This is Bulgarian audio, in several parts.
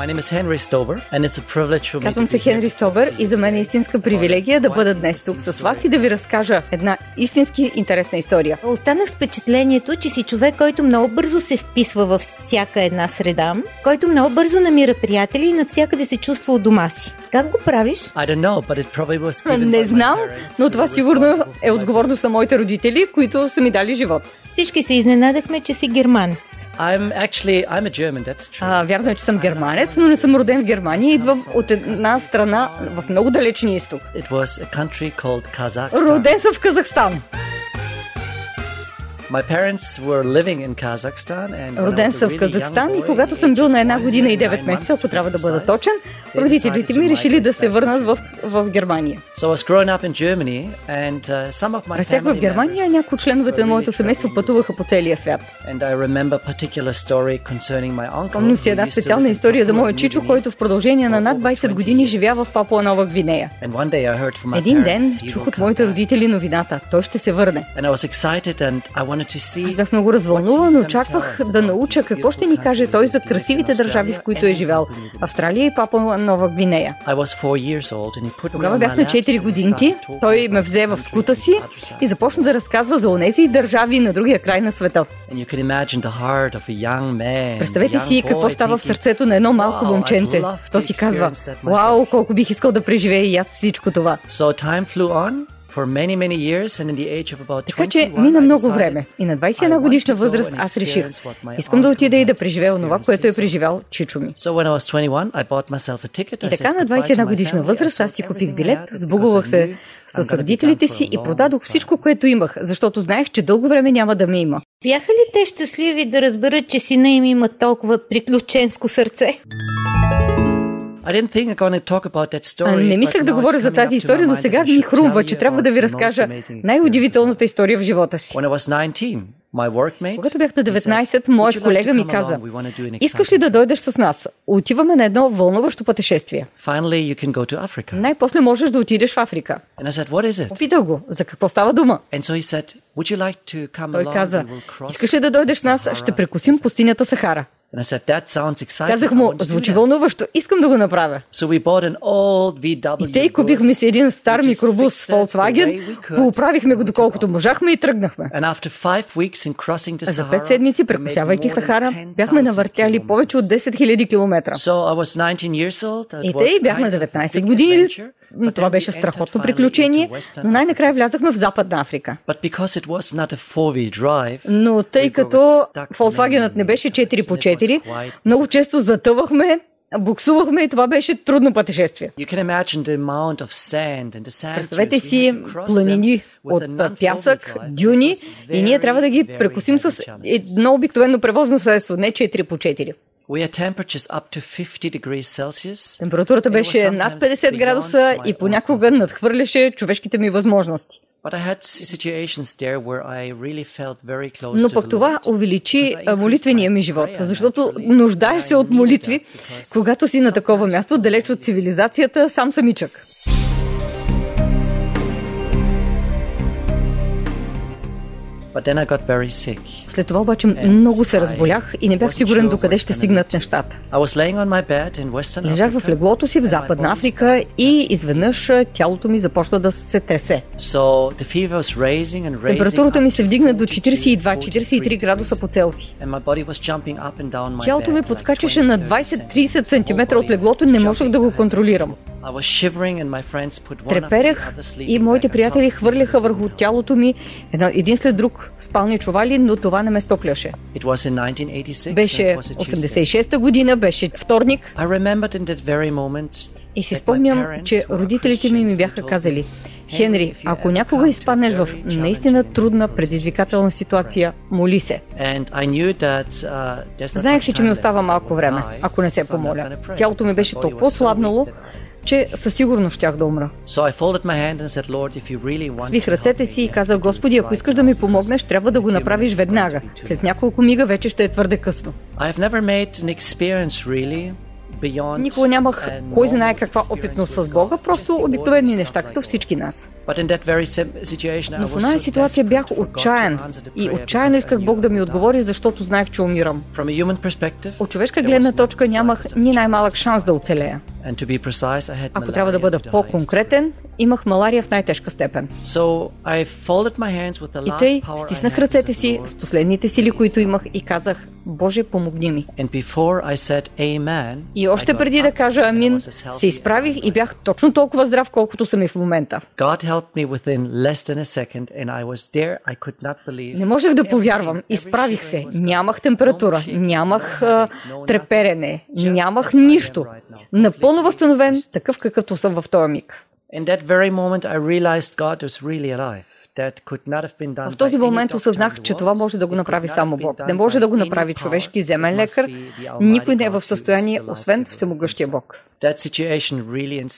My name is Henry Stover, and it's a privilege for me Казвам се Хенри Стобър и за мен е истинска привилегия да бъда днес тук с вас и да ви разкажа една истински интересна история. Останах с впечатлението, че си човек, който много бързо се вписва във всяка една среда, който много бързо намира приятели и навсякъде се чувства от дома си. Как го правиш? I don't know, but it probably was given by Не знам, но това сигурно е отговорност на моите родители, които са ми дали живот. Всички се изненадахме, че си германец. I'm actually I'm a German, that's true. А, вярно е, че съм германец, но не съм роден в Германия. Идвам от една страна в много далечния изток. It was a country called Kazakhstan. Роден съм в Казахстан. Роден съм в Казахстан и когато съм бил на една година и year, 9 nine месеца, ако трябва да бъда точен, родителите ми решили да се върнат в, в Германия. And uh, Растях в Германия, някои членовете на моето семейство пътуваха по целия свят. Помним си една специална история за моя чичо, който в продължение на над for over 20 20 години живя в Папуа Нова Гвинея. Един ден чух от моите родители новината. Той ще се върне. Аз бях много развълнуван, очаквах да науча какво ще ни каже той за красивите държави, в които е живял. Австралия и Папуа Нова Гвинея. Тогава бях на laps 4 and годинки. Той ме взе в скута си и започна да разказва за онези държави на другия край на света. Представете си какво става в сърцето на едно малко "Wow, I'd момченце. То си казва, experience that myself." вау, колко бих искал да преживея и аз всичко това. So time flew on for many, many years and in the age of about Така че 21, мина I много време и на I 21 want годишна възраст аз реших, искам да отида и да преживея онова, което е преживял чичо ми. So when I was 21, I bought myself a ticket. I И said така на goodbye to 21 my годишна възраст аз си купих билет, сбугувах I се с родителите си и продадох всичко, което имах, защото знаех, че дълго време няма да ме има. Бяха ли те щастливи да разберат, че сина им има толкова приключенско сърце? Не мислех да говоря за тази история, но сега ми хрумва, че трябва да ви разкажа най-удивителната история в живота си. When I was 19, my workmate, Когато бях на he said, 19, "Would моят колега ми каза, искаш ли да дойдеш с нас? Отиваме на едно вълнуващо пътешествие. Най-после можеш да отидеш в Африка. Попитах го, за какво става дума? Той каза, искаш ли да дойдеш с нас? Ще прекусим Desert." пустинята Сахара. And I said, that sounds exciting. Казах му, звучи that." вълнуващо, искам да го направя. So we bought an old VW И и купихме си един стар микробус Volkswagen, пооправихме го доколкото можахме и тръгнахме. And after five weeks in crossing the А за Sahara, пет седмици, прекусявайки Сахара, 10,000 бяхме навъртяли повече от 10 000 километра. So I was 19 years old. И те бях на kind of a 19 big години, това then беше страхотно приключение, но най-накрая влязахме в Западна Африка. Но тъй като many не беше 4 по years, and it 4, was quite- много често затъвахме, буксувахме и това беше трудно пътешествие. Представете си планини от пясък, дюни и ние трябва да ги прекусим с едно обикновено превозно средство, не 4 по 4. We had temperatures up to 50 degrees Celsius. Температурата беше над sometimes 50 beyond градуса и понякога надхвърляше човешките ми възможности. Но пък това увеличи молитвения ми живот, защото нуждаеш се от молитви, когато си на такова място, далеч от цивилизацията, сам самичък. След това обаче много се разболях и не бях сигурен докъде ще стигнат нещата. Лежах в леглото си в Западна Африка и изведнъж тялото ми започна да се тресе. Температурата ми се вдигна до 42, 42-43 градуса по my Тялото ми подскачаше на 20, 20-30 см от леглото и не можех да го контролирам. Треперех и моите приятели хвърляха върху тялото ми един след друг спални чували, но това не ме 1986 Беше and it was a Tuesday. 86-та година, беше вторник и си спомням, че родителите ми ми бяха казали, Хенри, ако някога изпаднеш в наистина трудна, предизвикателна ситуация, моли се. Uh, Знаех си, че ми остава малко време, ако не се помоля. Тялото ми беше толкова was че със сигурност щях да умра. Свих ръцете си и казах, Господи, ако искаш да ми помогнеш, трябва да го направиш веднага. След няколко мига вече ще е твърде късно. Никога нямах кой знае каква опитност с Бога, просто обикновени неща, като всички нас. Но в so ситуация бях отчаян и отчаяно исках Бог да ми отговори, защото знаех, че умирам. От човешка гледна точка нямах ни най-малък шанс да оцелея. Ако трябва да бъда по-конкретен, имах малария в най-тежка степен. И тъй стиснах ръцете си "Lord, с последните сили, които имах и казах, Боже, помогни ми. И още преди да кажа амин, се изправих и бях точно толкова здрав, колкото съм и в момента. Не можех да повярвам. Изправих се. Нямах температура, нямах треперене, нямах нищо. Напълно възстановен, такъв какъвто съм в този миг. In that very moment, I realized God was really alive. That could not have been done В този момент осъзнах, че това може да го направи само Бог. Не може да го направи човешки земен лекар. Никой не е в състояние, освен всемогъщия. Бог.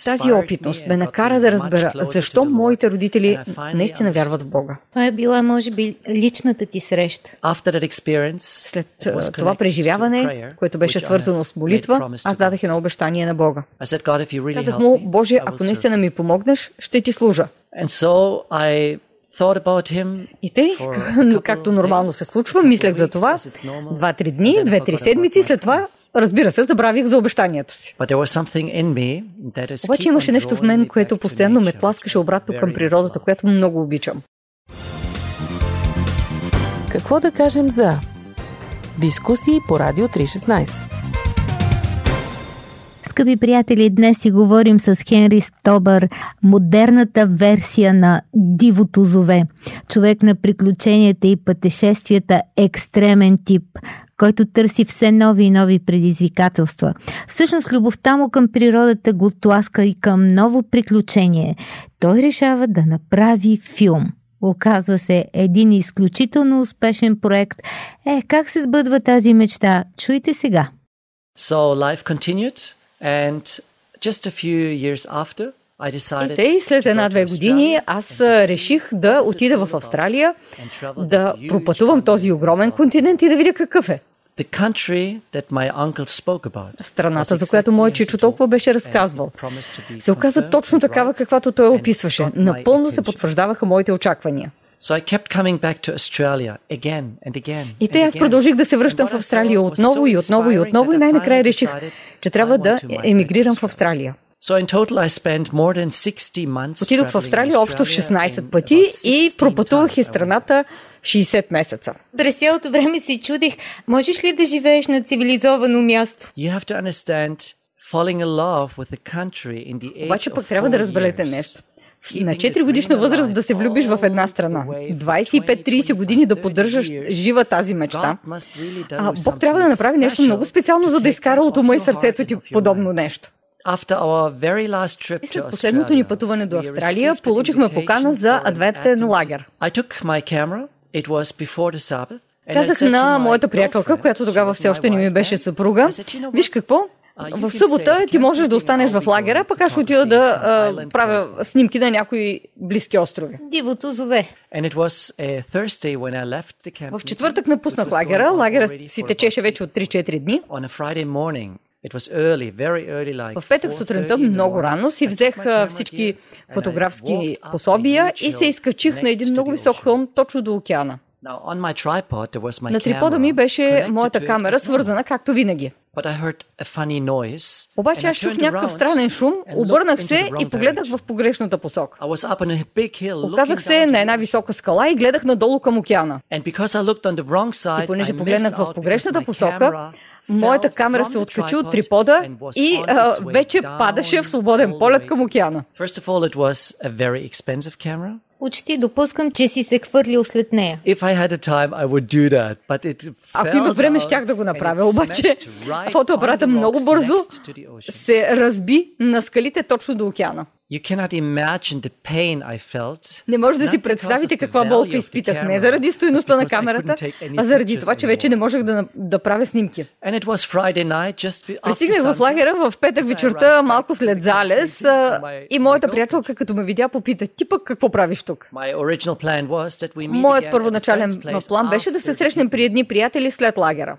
Тази опитност ме накара да разбера защо моите родители наистина вярват в. Бога. Това е била, може би, личната ти среща. След това преживяване, което беше свързано с молитва, аз дадах едно обещание на Бога. I said, God, if you really Казах му, Боже, ако наистина you." ми помогнеш, ще ти служа. And so I И тъй, както нормално се случва, мислех за това. Два-три дни, две-три седмици, след това, разбира се, забравих за обещанието си. Обаче имаше нещо в мен, което постоянно ме тласкаше обратно към природата, която много обичам. Какво да кажем за дискусии по Радио 316? Скъпи приятели, днес си говорим с Хенри Стобър, модерната версия на Дивото зове. Човек на приключенията и пътешествията, екстремен тип, който търси все нови и нови предизвикателства. Всъщност, любовта му към природата го тласка и към ново приключение. Той решава да направи филм. Оказва се един изключително успешен проект. Е, как се сбъдва тази мечта? Чуйте сега. So life continued, and just a few years after, I decided И тъй, след една-две години, аз реших да отида в Австралия, да пропътувам този огромен континент и да видя какъв е. Страната, за която моят чичо толкова беше разказвал. Се оказа точно такава, каквато той описваше. Напълно се потвърждаваха моите очаквания. So I kept coming back to Australia again and again. И and аз продължих да се връщам в Австралия отново so и отново и отново и най-накрая реших, decided че трябва I да емигрирам to в Австралия. So in total I spent more than 60 months Отидох в Австралия общо Australia 16 and пъти и 16 пропътувах went страната 60 месеца. През цялото време си чудих, можеш ли да живееш на цивилизовано място? You have to understand falling in love with a country in the age Обаче пък трябва да разберете нещо. На the 4 годишна възраст да се влюбиш в една страна. the way for 25-30 години да 20, поддържаш 30 years. жива тази мечта. А Бог трябва да направи нещо много специално, за да изкара от ума и сърцето ти подобно нещо. И след последното ни пътуване до Австралия получихме покана за адвентен лагер. Казах на моята приятелка, която тогава все още не ми беше съпруга, I said, "You know виж какво, в събота ти можеш да останеш в лагера, пък аз ще отида да а, правя снимки на някои близки острови. Дивото зове. Camp. В четвъртък напуснах лагера, already си течеше вече от 3-4 дни. On a Friday morning. It was early, very early, like В петък 4:30 сутринта много рано си взех всички фотографски пособия и се изкачих на един много висок хълм точно до океана. На трипода ми беше моята камера, свързана както винаги. But I heard a funny noise. Обаче аз чух някакъв странен шум, обърнах се и погледнах в погрешната посока. I was up on a big hill, Оказах се на една висока скала и гледах надолу към океана. And because I looked on the wrong side, И понеже погледнах в погрешната посока, camera моята камера се откачи от трипода и а, вече падаше в свободен полет към океана. Почти допускам, че си се хвърлил след нея. If I had the time, I would do that, but it Ако имах време, down щях да го направя. Обаче фотоапарата много бързо се разби на скалите точно до океана. You cannot imagine the pain I felt. Не може да си представите каква болка изпитах. Не заради стоеността на камерата, а заради това, че вече не можех да, да правя снимки. Пристигнах в лагера в петък вечерта, малко след залез, и моята приятелка, като ме видя, попита, ти пък какво правиш тук? Моят първоначален план беше да се срещнем при едни приятели след лагера.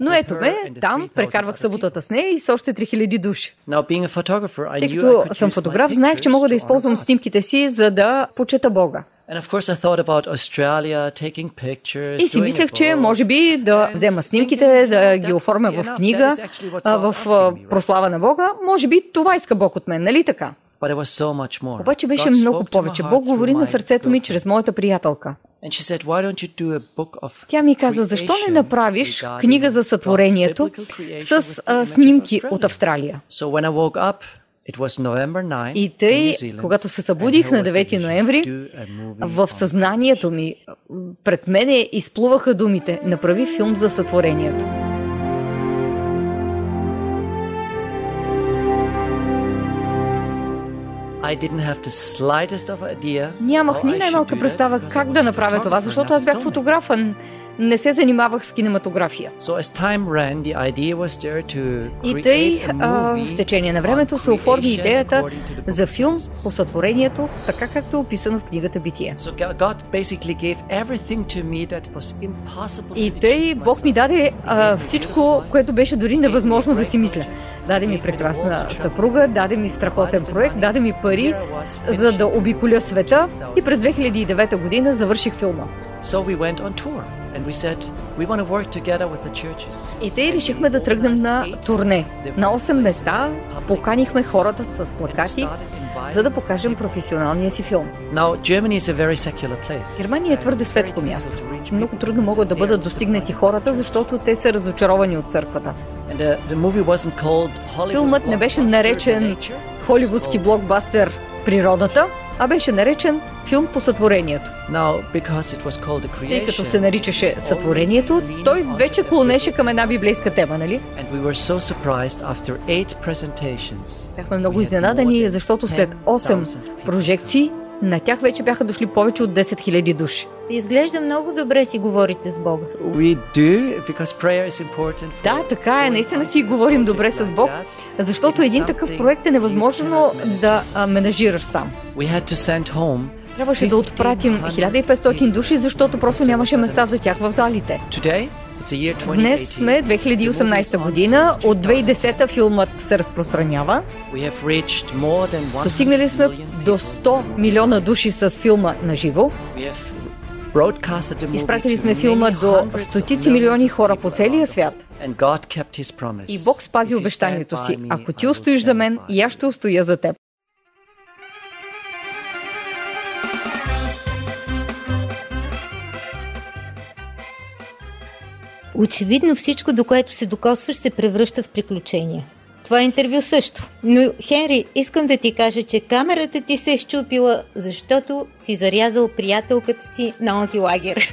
Но ето ме, там 3,000 прекарвах съботата с нея и с още 3000 души. Тъй could съм фотограф, знаех, че мога да използвам снимките си, за да почета Бога. И си мислех, че може би да взема снимките, да ги оформя в книга, в прослава на Бога. Може би това иска Бог от мен, нали така? Обаче беше много повече. Бог говори на сърцето ми чрез моята приятелка. Тя ми каза, защо не направиш книга за сътворението с а, снимки от Австралия? So when I woke up, it was November 9 И тъй, когато се събудих на was the 9 vision, ноември, в съзнанието ми, пред мене изплуваха думите «Направи филм за сътворението». I didn't have the slightest of idea Нямах ни най-малка представа как да направя това, защото аз бях filming. Не се занимавах с кинематография. So as time ran, the idea was there to И тъй, а, с течение на времето се оформи идеята за филм по сътворението, така както е описано в книгата Битие. So God- God basically gave everything to me that was impossible И тъй Бог ми даде а, всичко, което беше дори невъзможно да си мисля. Даде ми прекрасна съпруга, даде ми страхотен проект, даде ми пари, за да обиколя света и през 2009 година завърших филма. So we went on tour and we said we want to work together with the churches. И тъй решихме да тръгнем на турне. На 8 места поканихме хората с плакати, за да покажем професионалния си филм. Now Germany is a very secular place. Германия е твърде светско място. Много трудно могат да бъдат достигнати хората, защото те са разочаровани от църквата. Hollywood Филмът не беше наречен холивудски блокбастер Природата, а беше наречен филм по сътворението. Тъй като се наричаше Сътворението, той вече клонеше към една библейска тема, нали? Бяхме много изненадани, защото след 8 10,000 people. прожекции на тях вече бяха дошли повече от 10 000 души. Изглежда много добре си говорите с Бога. We do, because prayer is important. for Да, така е, наистина си говорим добре с Бог, защото един такъв проект е невъзможно да менажираш сам. We had to send home Трябваше да отпратим 1500 души, защото просто нямаше места за тях в залите. Today, it's a year 2018. Днес сме 2018 година, от 2010 филмът се разпространява. We have reached more than 100 Достигнали сме до people. 100 милиона души с филма на живо. Изпратили сме филма до стотици милиони хора по целия свят. И Бог спази обещанието си. Ако ти устоиш за мен, и аз ще устоя за теб. Очевидно всичко, до което се докосваш, се превръща в приключения. Това е интервю също. Но, Хенри, искам да ти кажа, че камерата ти се е щупила, защото си зарязал приятелката си на онзи лагер.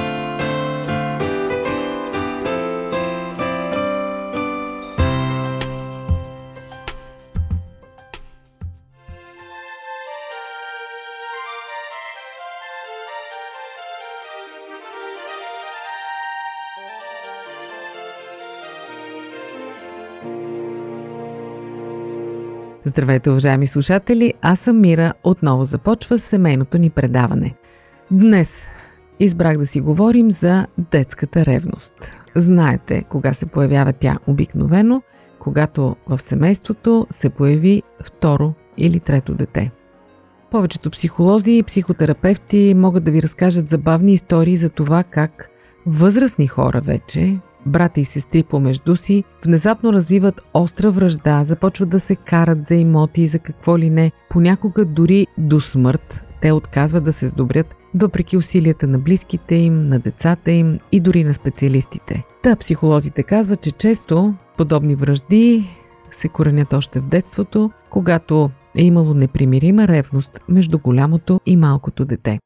Здравейте, уважаеми слушатели! Аз съм Мира. Отново започва семейното ни предаване. Днес избрах да си говорим за детската ревност. Знаете кога се появява тя обикновено, когато в семейството се появи второ или трето дете. Повечето психолози и психотерапевти могат да ви разкажат забавни истории за това как възрастни хора вече, брата и сестри помежду си, внезапно развиват остра връжда, започват да се карат за имоти и за какво ли не, понякога дори до смърт. Те отказват да се сдобрят, въпреки усилията на близките им, на децата им и дори на специалистите. Та психолозите казват, че често подобни връжди се коренят още в детството, когато е имало непримирима ревност между голямото и малкото дете.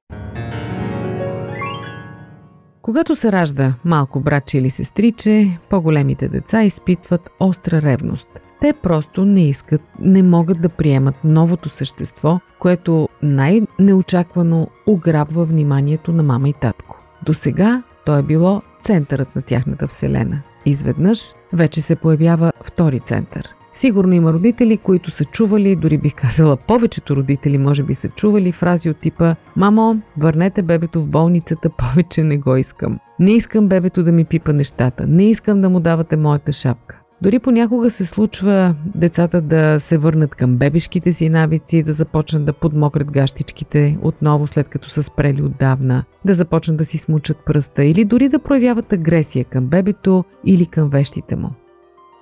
Когато се ражда малко братче или сестриче, по-големите деца изпитват остра ревност. Те просто не искат, не могат да приемат новото същество, което най-неочаквано ограбва вниманието на мама и татко. До сега то е било центърът на тяхната вселена. Изведнъж вече се появява втори център. Сигурно има родители, които са чували, дори бих казала повечето родители може би са чували фрази от типа «Мамо, върнете бебето в болницата, повече не го искам. Не искам бебето да ми пипа нещата. Не искам да му давате моята шапка». Дори понякога се случва децата да се върнат към бебешките си навици, да започнат да подмокрят гащичките отново след като са спрели отдавна, да започнат да си смучат пръста или дори да проявяват агресия към бебето или към вещите му.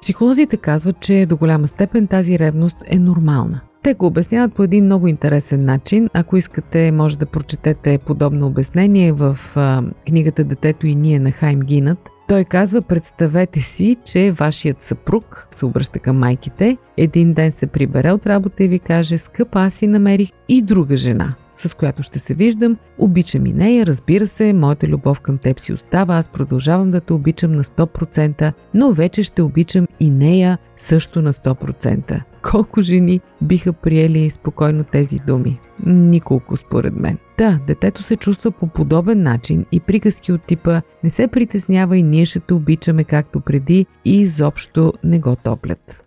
Психолозите казват, че до голяма степен тази ревност е нормална. Те го обясняват по един много интересен начин. Ако искате, може да прочетете подобно обяснение в а, книгата Детето и ние на Хайм Гинат. Той казва, представете си, че вашият съпруг се обръща към майките, един ден се прибере от работа и ви каже, скъпа, аз си намерих и друга жена с която ще се виждам. Обичам и нея, разбира се, моята любов към теб си остава, аз продължавам да те обичам на 100%, но вече ще обичам и нея също на 100%. Колко жени биха приели спокойно тези думи? Николко според мен. Да, детето се чувства по подобен начин и приказки от типа не се притеснява и ние ще те обичаме както преди и изобщо не го топлят.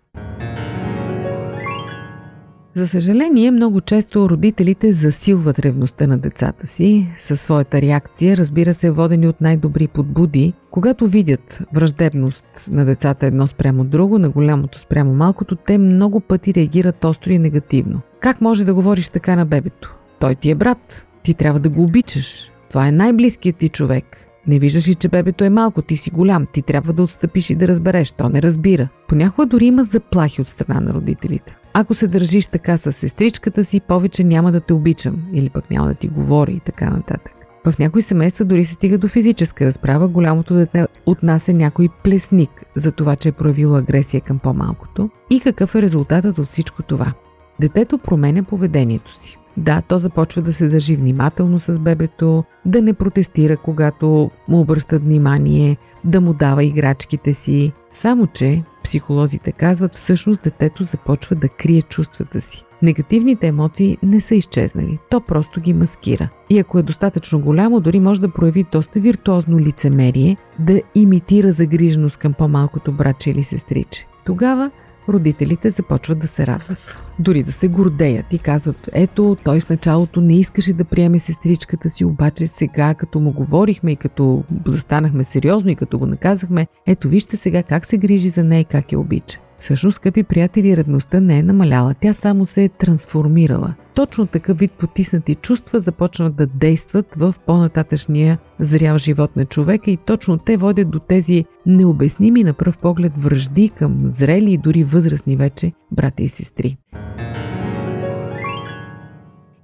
За съжаление, много често родителите засилват ревността на децата си със своята реакция, разбира се, водени от най-добри подбуди. Когато видят враждебност на децата едно спрямо друго, на голямото спрямо малкото, те много пъти реагират остро и негативно. Как може да говориш така на бебето? Той ти е брат, ти трябва да го обичаш. Това е най-близкият ти човек. Не виждаш ли, че бебето е малко, ти си голям, ти трябва да отстъпиш и да разбереш, то не разбира. Понякога дори има заплахи от страна на родителите. Ако се държиш така с сестричката си, повече няма да те обичам или пък няма да ти говори и така нататък. В някои семейства дори се стига до физическа разправа, голямото дете отнася някой плесник за това, че е проявило агресия към по-малкото и какъв е резултатът от всичко това. Детето променя поведението си. Да, то започва да се държи внимателно с бебето, да не протестира, когато му обръщат внимание, да му дава играчките си. Само, че психолозите казват, всъщност детето започва да крие чувствата си. Негативните емоции не са изчезнали, то просто ги маскира. И ако е достатъчно голямо, дори може да прояви доста виртуозно лицемерие, да имитира загриженост към по-малкото братче или сестриче. Тогава родителите започват да се радват. Дори да се гордеят и казват, ето, той в началото не искаше да приеме сестричката си, обаче сега, като му говорихме и като застанахме сериозно и като го наказахме, ето вижте сега как се грижи за нея и как я обича. Всъщност, скъпи приятели, редността не е намаляла, тя само се е трансформирала. Точно такъв вид потиснати чувства започнат да действат в по-нататъчния зрял живот на човека и точно те водят до тези необясними на пръв поглед връжди към зрели и дори възрастни вече брата и сестри.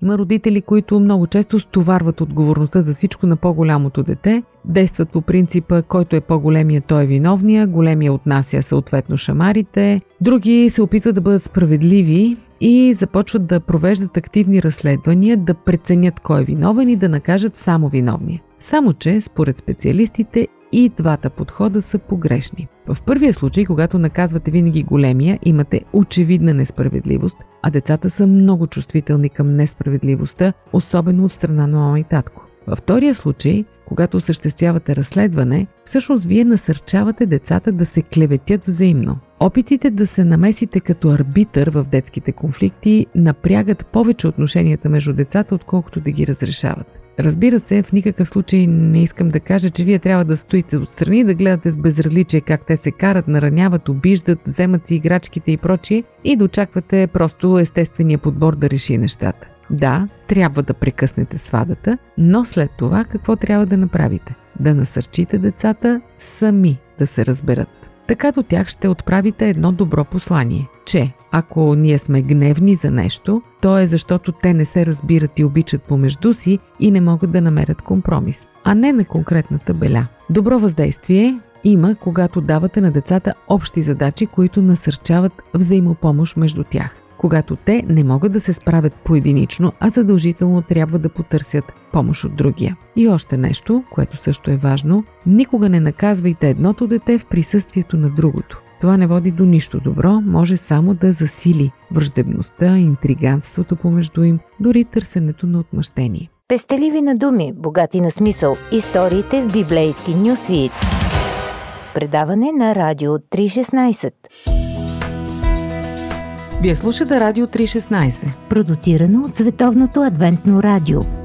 Има родители, които много често стоварват отговорността за всичко на по-голямото дете, действат по принципа, който е по-големия, той е виновния, големия отнася съответно шамарите. Други се опитват да бъдат справедливи и започват да провеждат активни разследвания, да преценят кой е виновен и да накажат само виновния. Само, че според специалистите и двата подхода са погрешни. В първия случай, когато наказвате винаги големия, имате очевидна несправедливост, а децата са много чувствителни към несправедливостта, особено от страна на мама и татко. Във втория случай, когато осъществявате разследване, всъщност вие насърчавате децата да се клеветят взаимно. Опитите да се намесите като арбитър в детските конфликти напрягат повече отношенията между децата, отколкото да ги разрешават. Разбира се, в никакъв случай не искам да кажа, че вие трябва да стоите отстрани да гледате с безразличие как те се карат, нараняват, обиждат, вземат си играчките и прочие и да очаквате просто естествения подбор да реши нещата. Да, трябва да прекъснете свадата, но след това какво трябва да направите? Да насърчите децата сами да се разберат. Така до тях ще отправите едно добро послание, че ако ние сме гневни за нещо, то е защото те не се разбират и обичат помежду си и не могат да намерят компромис, а не на конкретната беля. Добро въздействие има, когато давате на децата общи задачи, които насърчават взаимопомощ между тях. Когато те не могат да се справят поединично, а задължително трябва да потърсят помощ от другия. И още нещо, което също е важно, никога не наказвайте едното дете в присъствието на другото. Това не води до нищо добро, може само да засили враждебността, интриганството помежду им, дори търсенето на отмъщение. Пестеливи на думи, богати на смисъл. Историите в библейски нюсвит. Предаване на Радио 316. Вие слушате Радио 316. Продуцирано от Световното адвентно радио.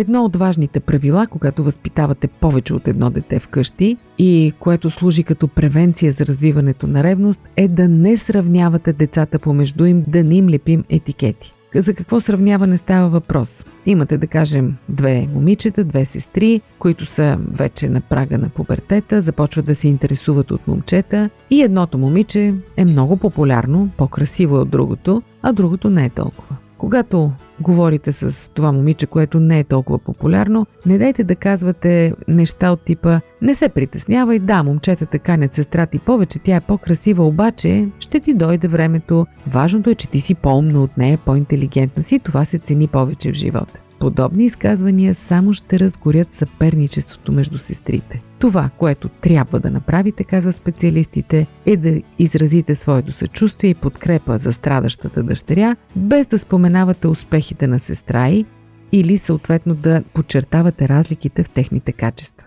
Едно от важните правила, когато възпитавате повече от едно дете вкъщи и което служи като превенция за развиването на ревност, е да не сравнявате децата помежду им, да не им лепим етикети. За какво сравняване става въпрос? Имате, да кажем, две момичета, две сестри, които са вече на прага на пубертета, започват да се интересуват от момчета и едното момиче е много популярно, по-красиво от другото, а другото не е толкова. Когато говорите с това момиче, което не е толкова популярно, не дайте да казвате неща от типа не се притеснявай, да, момчетата канят сестра ти повече, тя е по-красива, обаче ще ти дойде времето. Важното е, че ти си по-умна от нея, по-интелигентна си, това се цени повече в живота. Подобни изказвания само ще разгорят съперничеството между сестрите. Това, което трябва да направите, каза специалистите, е да изразите своето съчувствие и подкрепа за страдащата дъщеря, без да споменавате успехите на сестра й или съответно да подчертавате разликите в техните качества.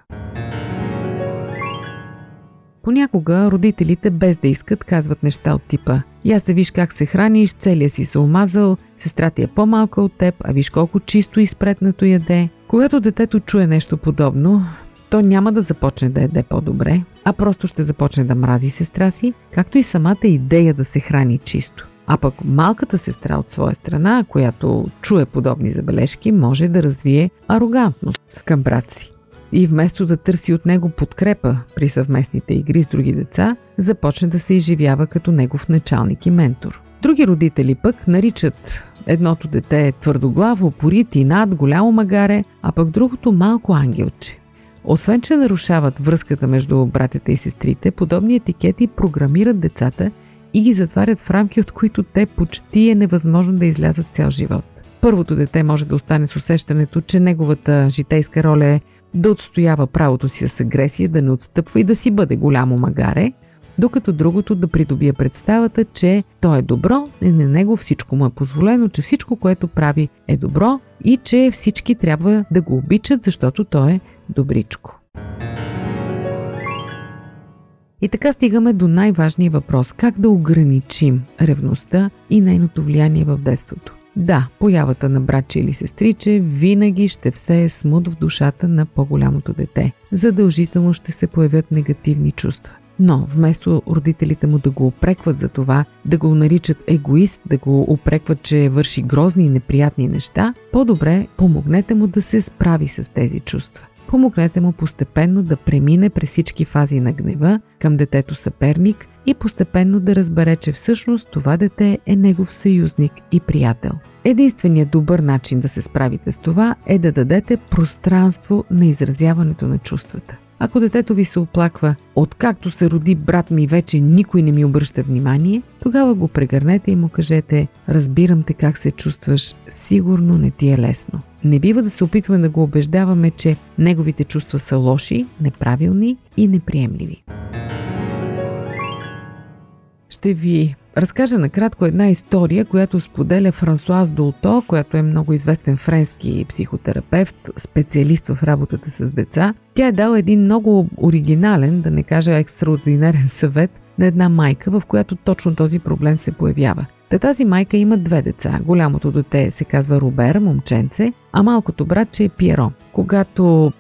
Понякога родителите без да искат казват неща от типа Я се виж как се храниш, целия си се омазал, сестра ти е по-малка от теб, а виж колко чисто и спретнато яде. Когато детето чуе нещо подобно, то няма да започне да яде по-добре, а просто ще започне да мрази сестра си, както и самата идея да се храни чисто. А пък малката сестра от своя страна, която чуе подобни забележки, може да развие арогантност към брат си и вместо да търси от него подкрепа при съвместните игри с други деца, започне да се изживява като негов началник и ментор. Други родители пък наричат едното дете твърдоглаво, порит и над, голямо магаре, а пък другото малко ангелче. Освен, че нарушават връзката между братята и сестрите, подобни етикети програмират децата и ги затварят в рамки, от които те почти е невъзможно да излязат цял живот. Първото дете може да остане с усещането, че неговата житейска роля е да отстоява правото си с агресия, да не отстъпва и да си бъде голямо магаре, докато другото да придобие представата, че то е добро и на него всичко му е позволено, че всичко, което прави е добро и че всички трябва да го обичат, защото той е добричко. И така стигаме до най-важния въпрос – как да ограничим ревността и нейното влияние в детството. Да, появата на братче или сестриче винаги ще всее смут в душата на по-голямото дете. Задължително ще се появят негативни чувства. Но вместо родителите му да го опрекват за това, да го наричат егоист, да го опрекват, че върши грозни и неприятни неща, по-добре помогнете му да се справи с тези чувства. Помогнете му постепенно да премине през всички фази на гнева към детето съперник и постепенно да разбере, че всъщност това дете е негов съюзник и приятел. Единственият добър начин да се справите с това е да дадете пространство на изразяването на чувствата. Ако детето ви се оплаква, откакто се роди брат ми вече никой не ми обръща внимание, тогава го прегърнете и му кажете «Разбирам те как се чувстваш, сигурно не ти е лесно». Не бива да се опитваме да го убеждаваме, че неговите чувства са лоши, неправилни и неприемливи. Ще ви разкажа накратко една история, която споделя Франсуаз Долто, която е много известен френски психотерапевт, специалист в работата с деца. Тя е дала един много оригинален, да не кажа екстраординарен съвет на една майка, в която точно този проблем се появява. Та тази майка има две деца. Голямото дете се казва Робер, момченце, а малкото братче е Пиеро. Когато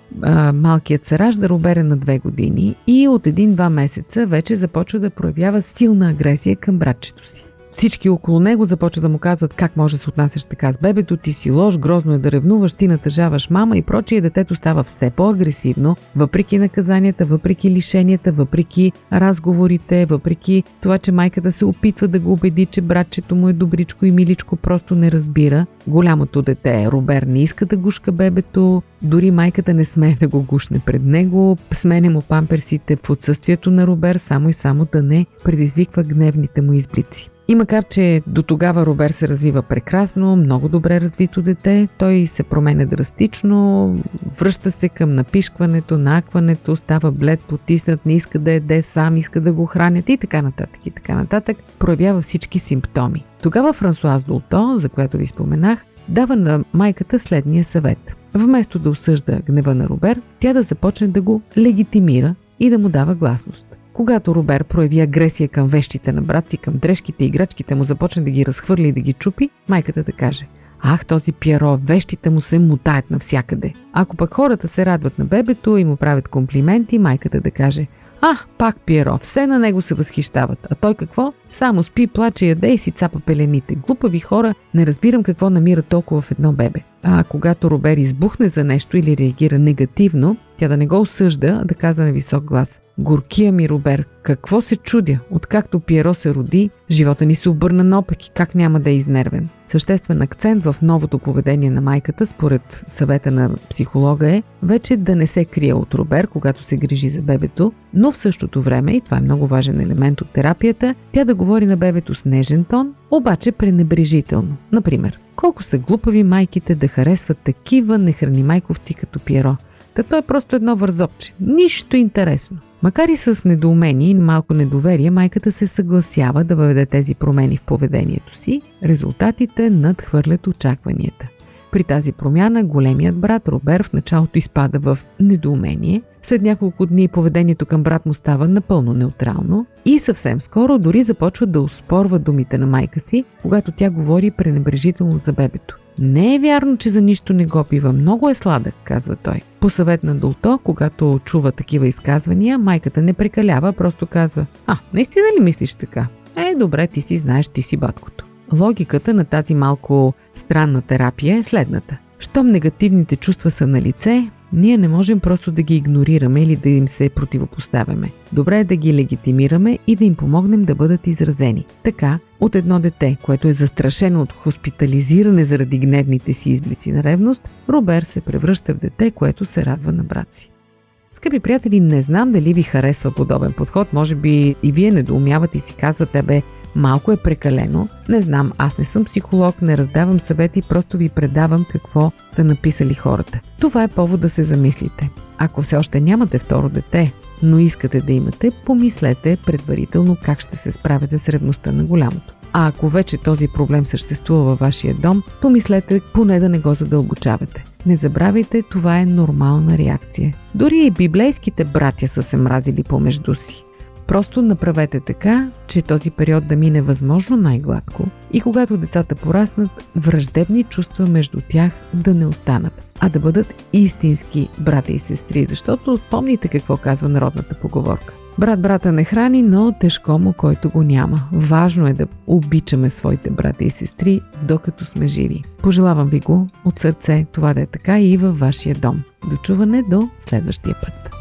малкият се ражда, Робер е на две години и от един-два месеца вече започва да проявява силна агресия към братчето си. Всички около него започват да му казват как може да се отнасяш така с бебето, ти си лош, грозно е да ревнуваш, ти натъжаваш мама и прочие. Детето става все по-агресивно, въпреки наказанията, въпреки лишенията, въпреки разговорите, въпреки това, че майката се опитва да го убеди, че братчето му е добричко и миличко, просто не разбира. Голямото дете, Робер, не иска да гушка бебето, дори майката не смее да го гушне пред него, смене му памперсите в отсъствието на Робер, само и само да не предизвиква гневните му изблици. И макар, че до тогава Робер се развива прекрасно, много добре развито дете, той се променя драстично, връща се към напишкването, накването, става блед, потиснат, не иска да еде сам, иска да го хранят и така нататък. И така нататък проявява всички симптоми. Тогава Франсуаз Долто, за която ви споменах, дава на майката следния съвет. Вместо да осъжда гнева на Робер, тя да започне да го легитимира и да му дава гласност. Когато Робер прояви агресия към вещите на брат си, към дрежките и играчките му започне да ги разхвърли и да ги чупи, майката да каже Ах, този Пиеро, вещите му се мутаят навсякъде. Ако пък хората се радват на бебето и му правят комплименти, майката да каже А, пак Пиеро, все на него се възхищават. А той какво? Само спи, плаче, яде и си цапа пелените. Глупави хора, не разбирам какво намира толкова в едно бебе. А когато Робер избухне за нещо или реагира негативно, тя да не го осъжда, а да казва на висок глас. Горкия ми, Робер, какво се чудя? Откакто Пиеро се роди, живота ни се обърна наопаки, как няма да е изнервен. Съществен акцент в новото поведение на майката, според съвета на психолога е, вече да не се крие от Робер, когато се грижи за бебето, но в същото време, и това е много важен елемент от терапията, тя да говори на бебето с нежен тон, обаче пренебрежително. Например, колко са глупави майките да харесват такива нехрани майковци като Пиеро. Та той е просто едно вързопче. Нищо интересно. Макар и с недоумение и малко недоверие, майката се съгласява да въведе тези промени в поведението си. Резултатите надхвърлят очакванията. При тази промяна големият брат Робер в началото изпада в недоумение, след няколко дни поведението към брат му става напълно неутрално и съвсем скоро дори започва да успорва думите на майка си, когато тя говори пренебрежително за бебето. Не е вярно, че за нищо не го пива. Много е сладък, казва той. По съвет на Долто, когато чува такива изказвания, майката не прекалява, просто казва А, наистина ли мислиш така? Е, добре, ти си знаеш, ти си баткото. Логиката на тази малко странна терапия е следната. Щом негативните чувства са на лице, ние не можем просто да ги игнорираме или да им се противопоставяме. Добре е да ги легитимираме и да им помогнем да бъдат изразени. Така, от едно дете, което е застрашено от хоспитализиране заради гневните си изблици на ревност, Робер се превръща в дете, което се радва на брат си. Скъпи приятели, не знам дали ви харесва подобен подход. Може би и вие недоумявате и си казвате, бе, малко е прекалено. Не знам, аз не съм психолог, не раздавам съвети, просто ви предавам какво са написали хората. Това е повод да се замислите. Ако все още нямате второ дете, но искате да имате, помислете предварително как ще се справите с ревността на голямото. А ако вече този проблем съществува във вашия дом, помислете поне да не го задълбочавате. Не забравяйте, това е нормална реакция. Дори и библейските братя са се мразили помежду си. Просто направете така, че този период да мине възможно най-гладко и когато децата пораснат, враждебни чувства между тях да не останат, а да бъдат истински брата и сестри, защото спомните какво казва народната поговорка. Брат брата не храни, но тежко му, който го няма. Важно е да обичаме своите брата и сестри, докато сме живи. Пожелавам ви го от сърце, това да е така и във вашия дом. Дочуване до следващия път.